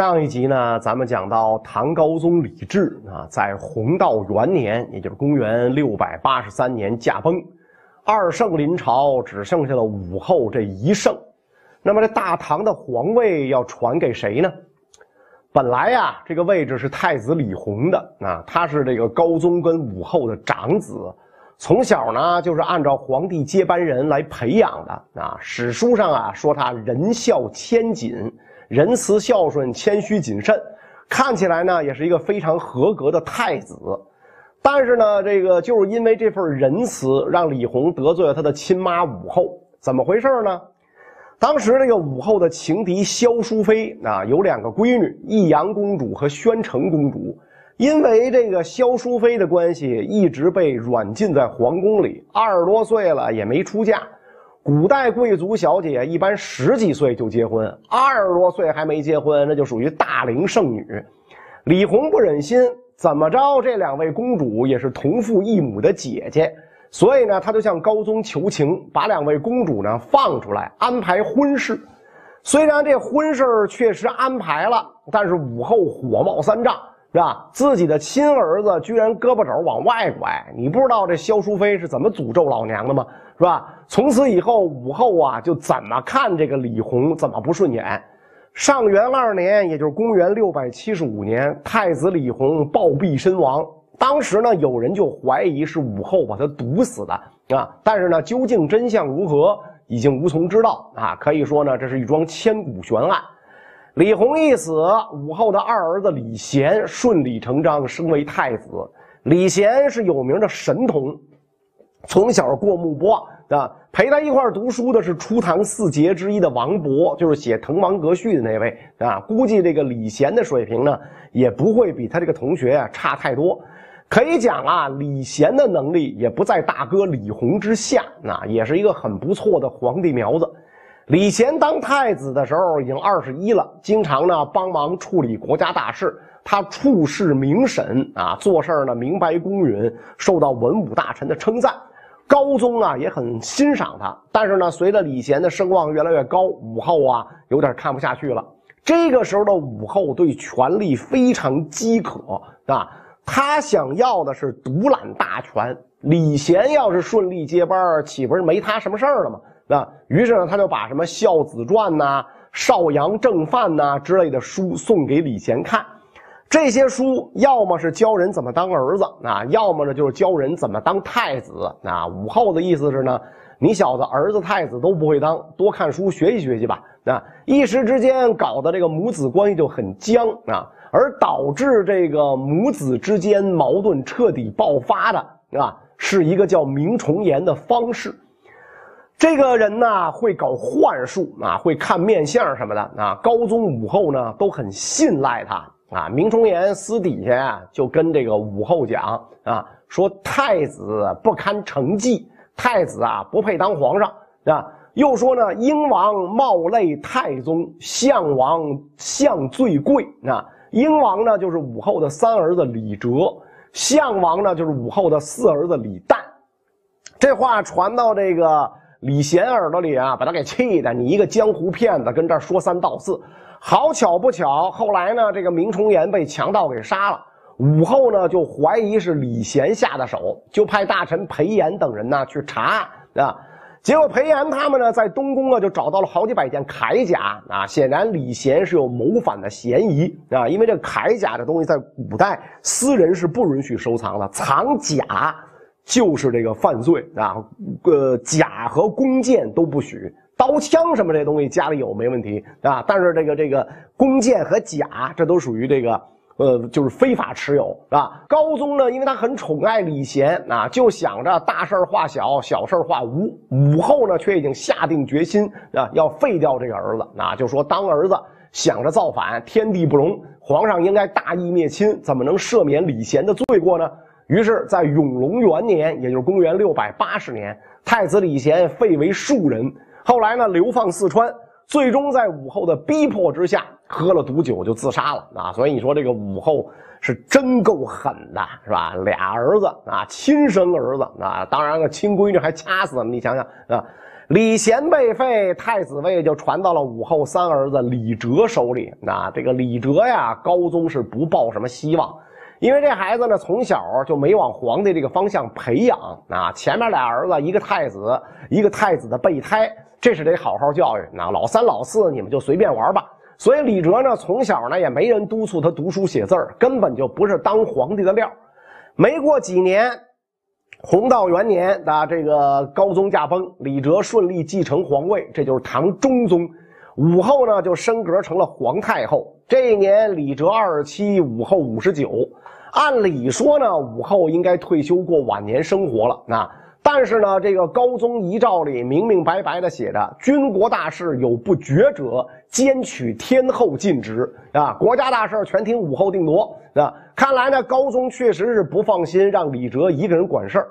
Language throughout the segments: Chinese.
上一集呢，咱们讲到唐高宗李治啊，在弘道元年，也就是公元六百八十三年驾崩，二圣临朝，只剩下了武后这一圣。那么这大唐的皇位要传给谁呢？本来呀，这个位置是太子李弘的啊，他是这个高宗跟武后的长子，从小呢就是按照皇帝接班人来培养的啊。史书上啊说他仁孝谦谨。仁慈孝顺、谦虚谨慎，看起来呢也是一个非常合格的太子。但是呢，这个就是因为这份仁慈，让李弘得罪了他的亲妈武后。怎么回事呢？当时这个武后的情敌萧淑妃啊，有两个闺女，义阳公主和宣城公主。因为这个萧淑妃的关系，一直被软禁在皇宫里，二十多岁了也没出嫁。古代贵族小姐一般十几岁就结婚，二十多岁还没结婚，那就属于大龄剩女。李弘不忍心，怎么着？这两位公主也是同父异母的姐姐，所以呢，他就向高宗求情，把两位公主呢放出来，安排婚事。虽然这婚事确实安排了，但是武后火冒三丈。是吧？自己的亲儿子居然胳膊肘往外拐，你不知道这萧淑妃是怎么诅咒老娘的吗？是吧？从此以后，武后啊就怎么看这个李弘怎么不顺眼。上元二年，也就是公元六百七十五年，太子李弘暴毙身亡。当时呢，有人就怀疑是武后把他毒死的啊，但是呢，究竟真相如何，已经无从知道啊。可以说呢，这是一桩千古悬案。李弘一死，武后的二儿子李贤顺理成章升为太子。李贤是有名的神童，从小过目不忘啊。陪他一块读书的是初唐四杰之一的王勃，就是写《滕王阁序》的那位啊。估计这个李贤的水平呢，也不会比他这个同学啊差太多。可以讲啊，李贤的能力也不在大哥李弘之下，那也是一个很不错的皇帝苗子。李贤当太子的时候已经二十一了，经常呢帮忙处理国家大事。他处事明审啊，做事呢明白公允，受到文武大臣的称赞。高宗啊也很欣赏他。但是呢，随着李贤的声望越来越高，武后啊有点看不下去了。这个时候的武后对权力非常饥渴啊，她想要的是独揽大权。李贤要是顺利接班，岂不是没他什么事儿了吗？那于是呢，他就把什么《孝子传》呐、《少阳正范》呐之类的书送给李贤看。这些书要么是教人怎么当儿子，啊，要么呢就是教人怎么当太子。啊，武后的意思是呢，你小子儿子太子都不会当，多看书学习学习吧。啊，一时之间搞得这个母子关系就很僵啊，而导致这个母子之间矛盾彻底爆发的啊，是一个叫明崇言的方式。这个人呢会搞幻术啊，会看面相什么的啊。高宗武后呢都很信赖他啊。明崇颜私底下啊就跟这个武后讲啊，说太子不堪成绩，太子啊不配当皇上啊。又说呢，英王冒类太宗，相王相最贵啊。英王呢就是武后的三儿子李哲，相王呢就是武后的四儿子李旦。这话传到这个。李贤耳朵里啊，把他给气的。你一个江湖骗子，跟这儿说三道四。好巧不巧，后来呢，这个明崇颜被强盗给杀了。武后呢，就怀疑是李贤下的手，就派大臣裴炎等人呢去查啊。结果裴炎他们呢，在东宫啊，就找到了好几百件铠甲啊。显然李贤是有谋反的嫌疑啊，因为这铠甲这东西在古代私人是不允许收藏的，藏甲。就是这个犯罪啊，呃，甲和弓箭都不许，刀枪什么这东西家里有没问题啊，但是这个这个弓箭和甲这都属于这个呃，就是非法持有啊。高宗呢，因为他很宠爱李贤啊，就想着大事化小，小事化无。武后呢，却已经下定决心啊，要废掉这个儿子啊，就说当儿子想着造反，天地不容，皇上应该大义灭亲，怎么能赦免李贤的罪过呢？于是，在永隆元年，也就是公元六百八十年，太子李贤废为庶人。后来呢，流放四川，最终在武后的逼迫之下，喝了毒酒就自杀了啊！所以你说这个武后是真够狠的，是吧？俩儿子啊，亲生儿子啊，当然了，亲闺女还掐死了，你想想啊。李贤被废，太子位就传到了武后三儿子李哲手里。那这个李哲呀，高宗是不抱什么希望，因为这孩子呢从小就没往皇帝这个方向培养啊。前面俩儿子，一个太子，一个太子的备胎，这是得好好教育。那老三老四你们就随便玩吧。所以李哲呢，从小呢也没人督促他读书写字根本就不是当皇帝的料。没过几年。弘道元年啊这个高宗驾崩，李哲顺利继承皇位，这就是唐中宗。武后呢就升格成了皇太后。这一年李哲二十七，武后五十九。按理说呢，武后应该退休过晚年生活了。那但是呢，这个高宗遗诏里明明白白的写着：“军国大事有不决者，兼取天后尽职啊！国家大事全听武后定夺啊！”看来呢，高宗确实是不放心让李哲一个人管事。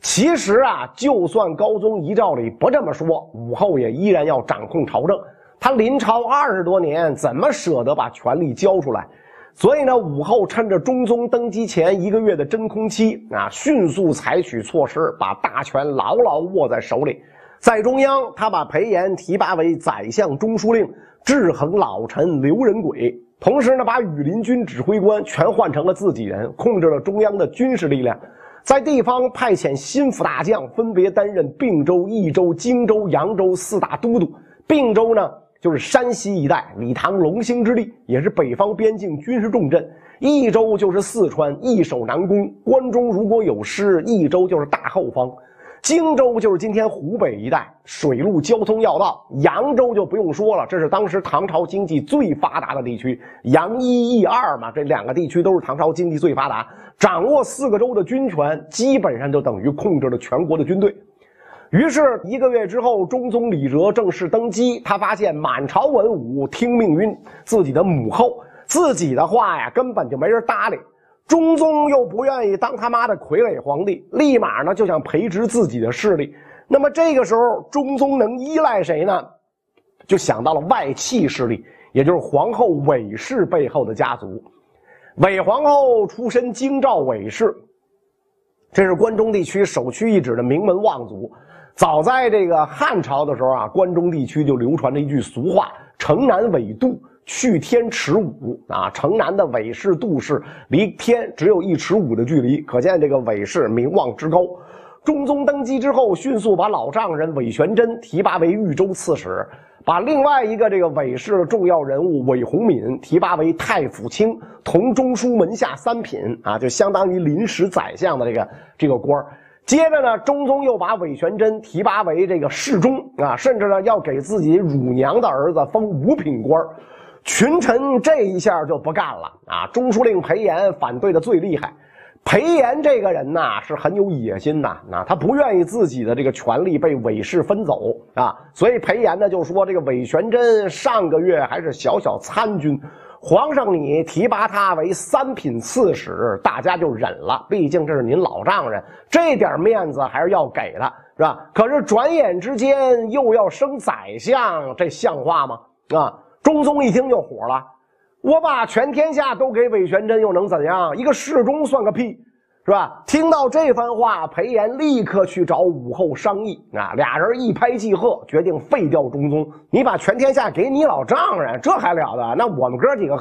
其实啊，就算高宗遗诏里不这么说，武后也依然要掌控朝政。他临朝二十多年，怎么舍得把权力交出来？所以呢，武后趁着中宗登基前一个月的真空期啊，迅速采取措施，把大权牢牢握在手里。在中央，他把裴炎提拔为宰相中书令，制衡老臣刘仁轨；同时呢，把羽林军指挥官全换成了自己人，控制了中央的军事力量。在地方派遣心腹大将，分别担任并州、益州、荆州、扬州四大都督。并州呢，就是山西一带李唐龙兴之地，也是北方边境军事重镇；益州就是四川，易守难攻。关中如果有失，益州就是大后方。荆州就是今天湖北一带水陆交通要道，扬州就不用说了，这是当时唐朝经济最发达的地区，扬一、益二嘛，这两个地区都是唐朝经济最发达。掌握四个州的军权，基本上就等于控制了全国的军队。于是，一个月之后，中宗李哲正式登基，他发现满朝文武听命于自己的母后，自己的话呀根本就没人搭理。中宗又不愿意当他妈的傀儡皇帝，立马呢就想培植自己的势力。那么这个时候，中宗能依赖谁呢？就想到了外戚势力，也就是皇后韦氏背后的家族。韦皇后出身京兆韦氏，这是关中地区首屈一指的名门望族。早在这个汉朝的时候啊，关中地区就流传着一句俗话：“城南纬度。”去天尺五啊！城南的韦氏、杜氏离天只有一尺五的距离，可见这个韦氏名望之高。中宗登基之后，迅速把老丈人韦玄贞提拔为豫州刺史，把另外一个这个韦氏的重要人物韦弘敏提拔为太府卿，同中书门下三品啊，就相当于临时宰相的这个这个官接着呢，中宗又把韦玄真提拔为这个侍中啊，甚至呢要给自己乳娘的儿子封五品官群臣这一下就不干了啊！中书令裴炎反对的最厉害。裴炎这个人呐是很有野心的，那他不愿意自己的这个权力被韦氏分走啊，所以裴炎呢就说这个韦玄真上个月还是小小参军，皇上你提拔他为三品刺史，大家就忍了，毕竟这是您老丈人，这点面子还是要给的，是吧？可是转眼之间又要升宰相，这像话吗？啊！中宗一听就火了，我把全天下都给韦玄真，又能怎样？一个侍中算个屁，是吧？听到这番话，裴炎立刻去找武后商议啊，俩人一拍即合，决定废掉中宗。你把全天下给你老丈人，这还了得？那我们哥几个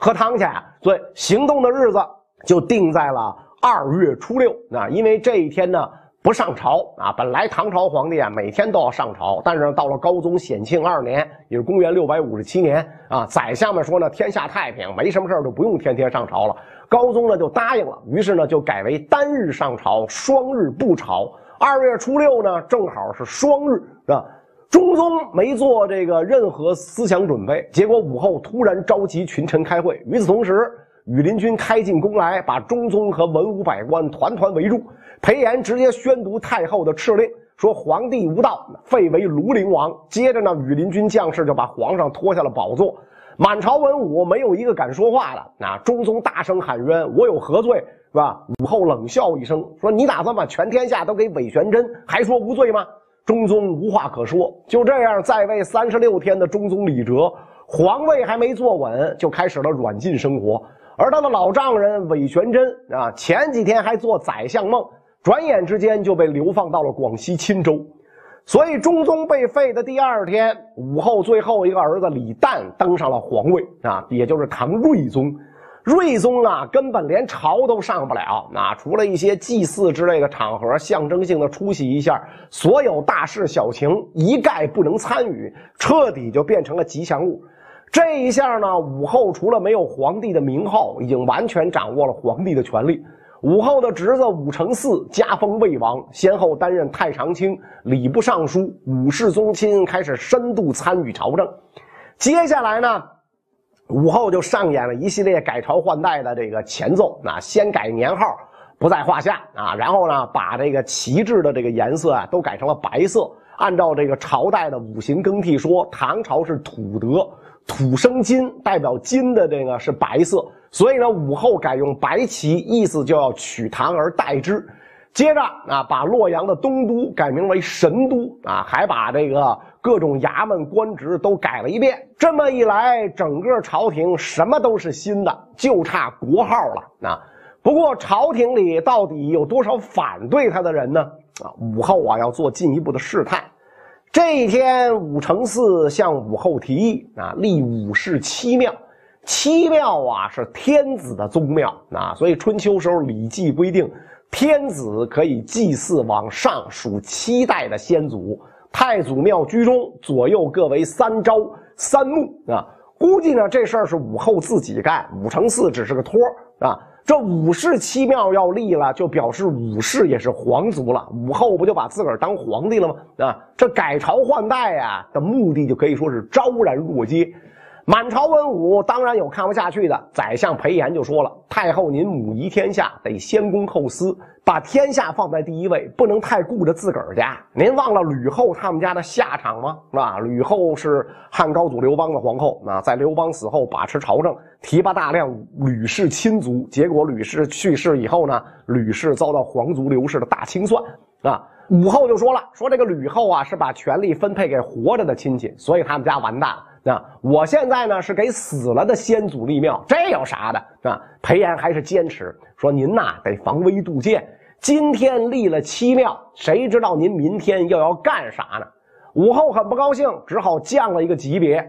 喝汤去。所以行动的日子就定在了二月初六啊，因为这一天呢。不上朝啊！本来唐朝皇帝啊每天都要上朝，但是到了高宗显庆二年，也是公元六百五十七年啊，宰相们说呢，天下太平，没什么事儿，就不用天天上朝了。高宗呢就答应了，于是呢就改为单日上朝，双日不朝。二月初六呢正好是双日，是吧？中宗没做这个任何思想准备，结果武后突然召集群臣开会，与此同时。羽林军开进宫来，把中宗和文武百官团团围住。裴炎直接宣读太后的敕令，说皇帝无道，废为庐陵王。接着呢，羽林军将士就把皇上拖下了宝座。满朝文武没有一个敢说话的。那中宗大声喊冤：“我有何罪？是吧？”武后冷笑一声，说：“你打算把全天下都给韦玄真，还说无罪吗？”中宗无话可说。就这样，在位三十六天的中宗李哲，皇位还没坐稳，就开始了软禁生活。而他的老丈人韦玄真啊，前几天还做宰相梦，转眼之间就被流放到了广西钦州。所以，中宗被废的第二天，武后最后一个儿子李旦登上了皇位啊，也就是唐睿宗。睿宗啊，根本连朝都上不了啊，除了一些祭祀之类的场合，象征性的出席一下，所有大事小情一概不能参与，彻底就变成了吉祥物。这一下呢，武后除了没有皇帝的名号，已经完全掌握了皇帝的权力。武后的侄子武承嗣加封魏王，先后担任太常卿、礼部尚书、武士宗亲，开始深度参与朝政。接下来呢，武后就上演了一系列改朝换代的这个前奏。那先改年号不在话下啊，然后呢，把这个旗帜的这个颜色啊都改成了白色。按照这个朝代的五行更替说，唐朝是土德，土生金，代表金的这个是白色。所以呢，武后改用白旗，意思就要取唐而代之。接着啊，把洛阳的东都改名为神都啊，还把这个各种衙门官职都改了一遍。这么一来，整个朝廷什么都是新的，就差国号了啊。不过朝廷里到底有多少反对他的人呢？啊，武后啊要做进一步的试探。这一天，武承嗣向武后提议啊，立武氏七庙。七庙啊是天子的宗庙啊，所以春秋时候《礼记》规定，天子可以祭祀往上数七代的先祖。太祖庙居中，左右各为三朝三墓啊。估计呢这事儿是武后自己干，武承嗣只是个托啊。这武氏七庙要立了，就表示武氏也是皇族了。武后不就把自个儿当皇帝了吗？啊，这改朝换代啊的目的就可以说是昭然若揭。满朝文武当然有看不下去的，宰相裴炎就说了：“太后您母仪天下，得先公后私，把天下放在第一位，不能太顾着自个儿家。您忘了吕后他们家的下场吗？是吧，吕后是汉高祖刘邦的皇后，啊，在刘邦死后把持朝政，提拔大量吕氏亲族，结果吕氏去世以后呢，吕氏遭到皇族刘氏的大清算，啊，武后就说了，说这个吕后啊是把权力分配给活着的亲戚，所以他们家完蛋了。”那我现在呢是给死了的先祖立庙，这有啥的啊？裴炎还是坚持说您呐得防微杜渐。今天立了七庙，谁知道您明天又要干啥呢？武后很不高兴，只好降了一个级别，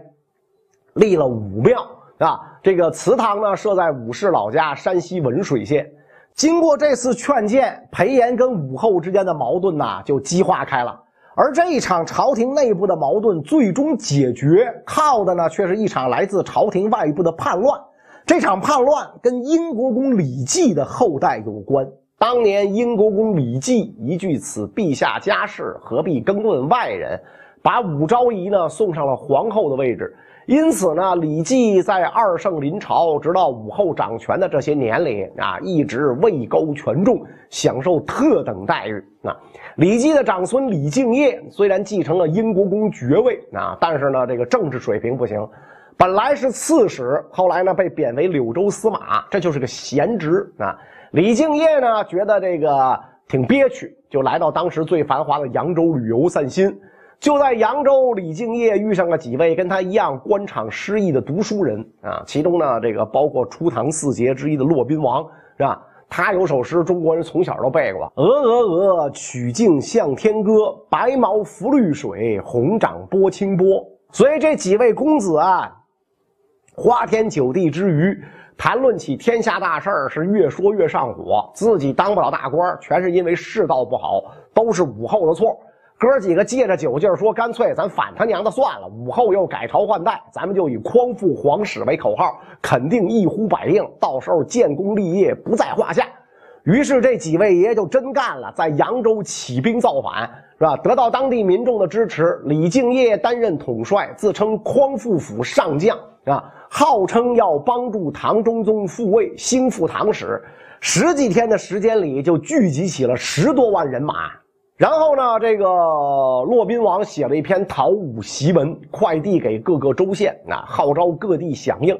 立了武庙啊。这个祠堂呢设在武氏老家山西文水县。经过这次劝谏，裴炎跟武后之间的矛盾呐就激化开了。而这一场朝廷内部的矛盾最终解决，靠的呢却是一场来自朝廷外部的叛乱。这场叛乱跟英国公李绩的后代有关。当年英国公李绩一句“此陛下家事，何必更论外人”，把武昭仪呢送上了皇后的位置。因此呢，李绩在二圣临朝直到武后掌权的这些年里啊，一直位高权重，享受特等待遇啊。李绩的长孙李敬业虽然继承了英国公爵位啊，但是呢，这个政治水平不行。本来是刺史，后来呢被贬为柳州司马，这就是个闲职啊。李敬业呢觉得这个挺憋屈，就来到当时最繁华的扬州旅游散心。就在扬州，李敬业遇上了几位跟他一样官场失意的读书人啊，其中呢这个包括初唐四杰之一的骆宾王，是吧？他有首诗，中国人从小都背过：“鹅鹅鹅，曲径向天歌，白毛浮绿水，红掌拨清波。”所以这几位公子啊，花天酒地之余，谈论起天下大事是越说越上火。自己当不了大官，全是因为世道不好，都是武后的错。哥几个借着酒劲说：“干脆咱反他娘的算了。”武后又改朝换代，咱们就以匡复皇室为口号，肯定一呼百应，到时候建功立业不在话下。于是这几位爷就真干了，在扬州起兵造反，是吧？得到当地民众的支持，李敬业担任统帅，自称匡复府上将，啊，号称要帮助唐中宗复位，兴复唐史。十几天的时间里，就聚集起了十多万人马。然后呢，这个骆宾王写了一篇讨武檄文，快递给各个州县，啊，号召各地响应。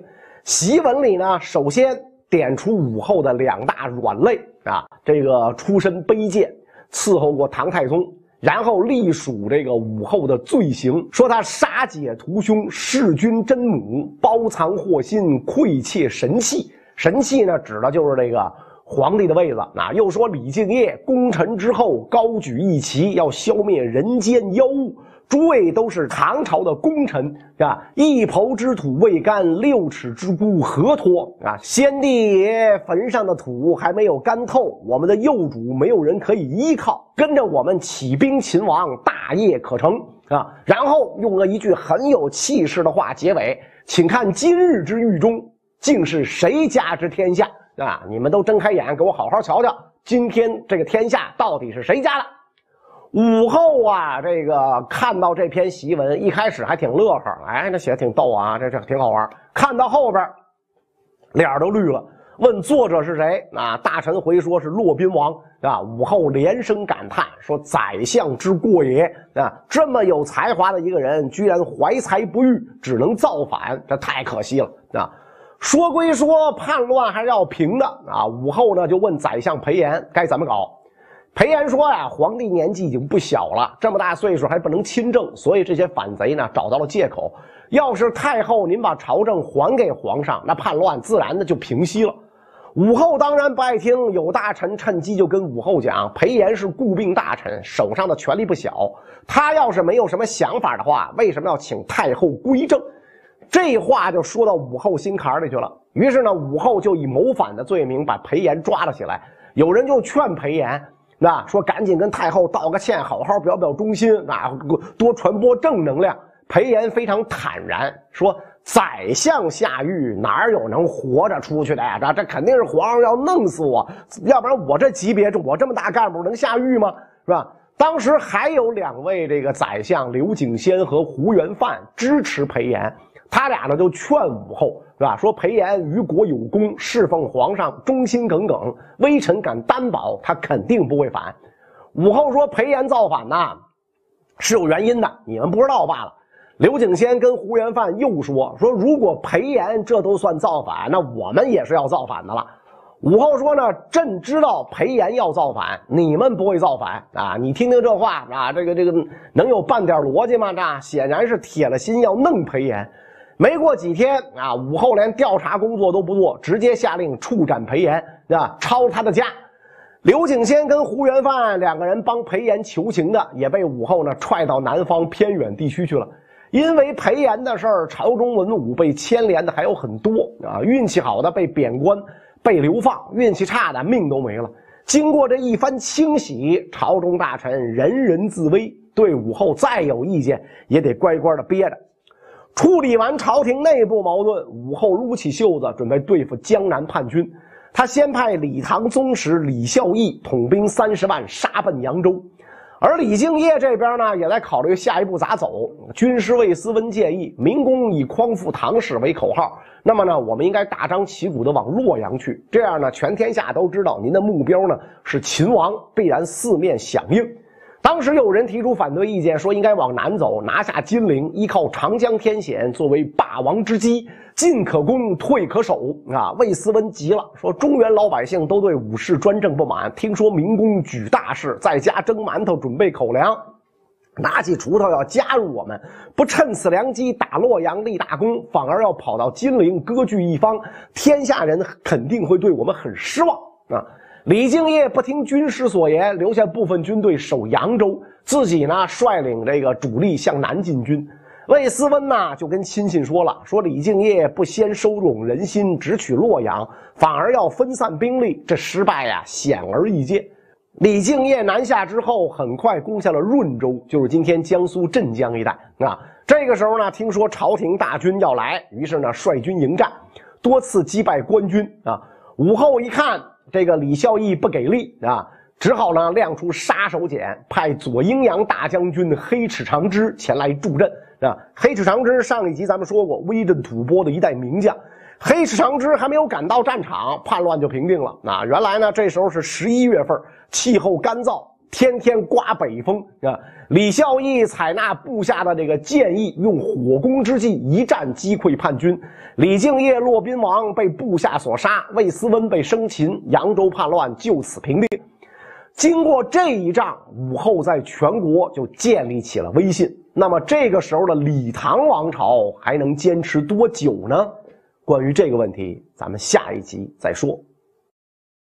檄文里呢，首先点出武后的两大软肋啊，这个出身卑贱，伺候过唐太宗，然后隶属这个武后的罪行，说他杀姐屠兄，弑君真母，包藏祸心，窥窃神器。神器呢，指的就是这个皇帝的位子。啊，又说李敬业功臣之后，高举义旗，要消灭人间妖物。诸位都是唐朝的功臣啊，一抔之土未干，六尺之孤何托啊？先帝爷坟上的土还没有干透，我们的幼主没有人可以依靠，跟着我们起兵秦王，大业可成啊！然后用了一句很有气势的话结尾，请看今日之狱中，竟是谁家之天下啊？你们都睁开眼，给我好好瞧瞧，今天这个天下到底是谁家的？武后啊，这个看到这篇檄文，一开始还挺乐呵，哎，那写的挺逗啊，这这挺好玩。看到后边，脸都绿了，问作者是谁？啊，大臣回说是骆宾王啊。武后连声感叹说：“宰相之过也啊！这么有才华的一个人，居然怀才不遇，只能造反，这太可惜了啊！”说归说，叛乱还是要平的啊。武后呢，就问宰相裴炎该怎么搞。裴炎说呀，皇帝年纪已经不小了，这么大岁数还不能亲政，所以这些反贼呢找到了借口。要是太后您把朝政还给皇上，那叛乱自然的就平息了。武后当然不爱听，有大臣趁机就跟武后讲，裴炎是顾病大臣，手上的权力不小，他要是没有什么想法的话，为什么要请太后归政？这话就说到武后心坎里去了。于是呢，武后就以谋反的罪名把裴炎抓了起来。有人就劝裴炎。那说赶紧跟太后道个歉，好好表表忠心啊，多传播正能量。裴炎非常坦然说：“宰相下狱，哪有能活着出去的呀？这这肯定是皇上要弄死我，要不然我这级别，我这么大干部能下狱吗？是吧？”当时还有两位这个宰相刘景先和胡元范支持裴炎。他俩呢就劝武后，是吧？说裴炎于国有功，侍奉皇上，忠心耿耿，微臣敢担保，他肯定不会反。武后说：“裴炎造反呐，是有原因的，你们不知道罢了。”刘景先跟胡元范又说：“说如果裴炎这都算造反，那我们也是要造反的了。”武后说：“呢，朕知道裴炎要造反，你们不会造反啊！你听听这话啊，这个这个能有半点逻辑吗？这显然是铁了心要弄裴炎。”没过几天啊，武后连调查工作都不做，直接下令处斩裴炎，啊，抄他的家。刘景先跟胡元范两个人帮裴炎求情的，也被武后呢踹到南方偏远地区去了。因为裴炎的事儿，朝中文武被牵连的还有很多啊。运气好的被贬官、被流放，运气差的命都没了。经过这一番清洗，朝中大臣人人自危，对武后再有意见也得乖乖的憋着。处理完朝廷内部矛盾，武后撸起袖子准备对付江南叛军。他先派李唐宗室李孝义统兵三十万杀奔扬州，而李敬业这边呢也在考虑下一步咋走。军师魏思温建议明公以匡复唐史为口号，那么呢我们应该大张旗鼓的往洛阳去，这样呢全天下都知道您的目标呢是秦王，必然四面响应。当时有人提出反对意见，说应该往南走，拿下金陵，依靠长江天险作为霸王之基，进可攻，退可守。啊，魏思温急了，说中原老百姓都对武士专政不满，听说明公举大事，在家蒸馒头准备口粮，拿起锄头要加入我们，不趁此良机打洛阳立大功，反而要跑到金陵割据一方，天下人肯定会对我们很失望啊。李敬业不听军师所言，留下部分军队守扬州，自己呢率领这个主力向南进军。魏思温呢就跟亲信说了，说李敬业不先收拢人心，直取洛阳，反而要分散兵力，这失败呀显而易见。李敬业南下之后，很快攻下了润州，就是今天江苏镇江一带啊。这个时候呢，听说朝廷大军要来，于是呢率军迎战，多次击败官军啊。武后一看。这个李孝义不给力啊，只好呢亮出杀手锏，派左阴阳大将军黑齿长之前来助阵啊。黑齿长之上一集咱们说过，威震吐蕃的一代名将。黑齿长之还没有赶到战场，叛乱就平定了啊。原来呢，这时候是十一月份，气候干燥。天天刮北风啊！李孝义采纳部下的这个建议，用火攻之计一战击溃叛军。李敬业、骆宾王被部下所杀，魏思温被生擒，扬州叛乱就此平定。经过这一仗，武后在全国就建立起了威信。那么这个时候的李唐王朝还能坚持多久呢？关于这个问题，咱们下一集再说。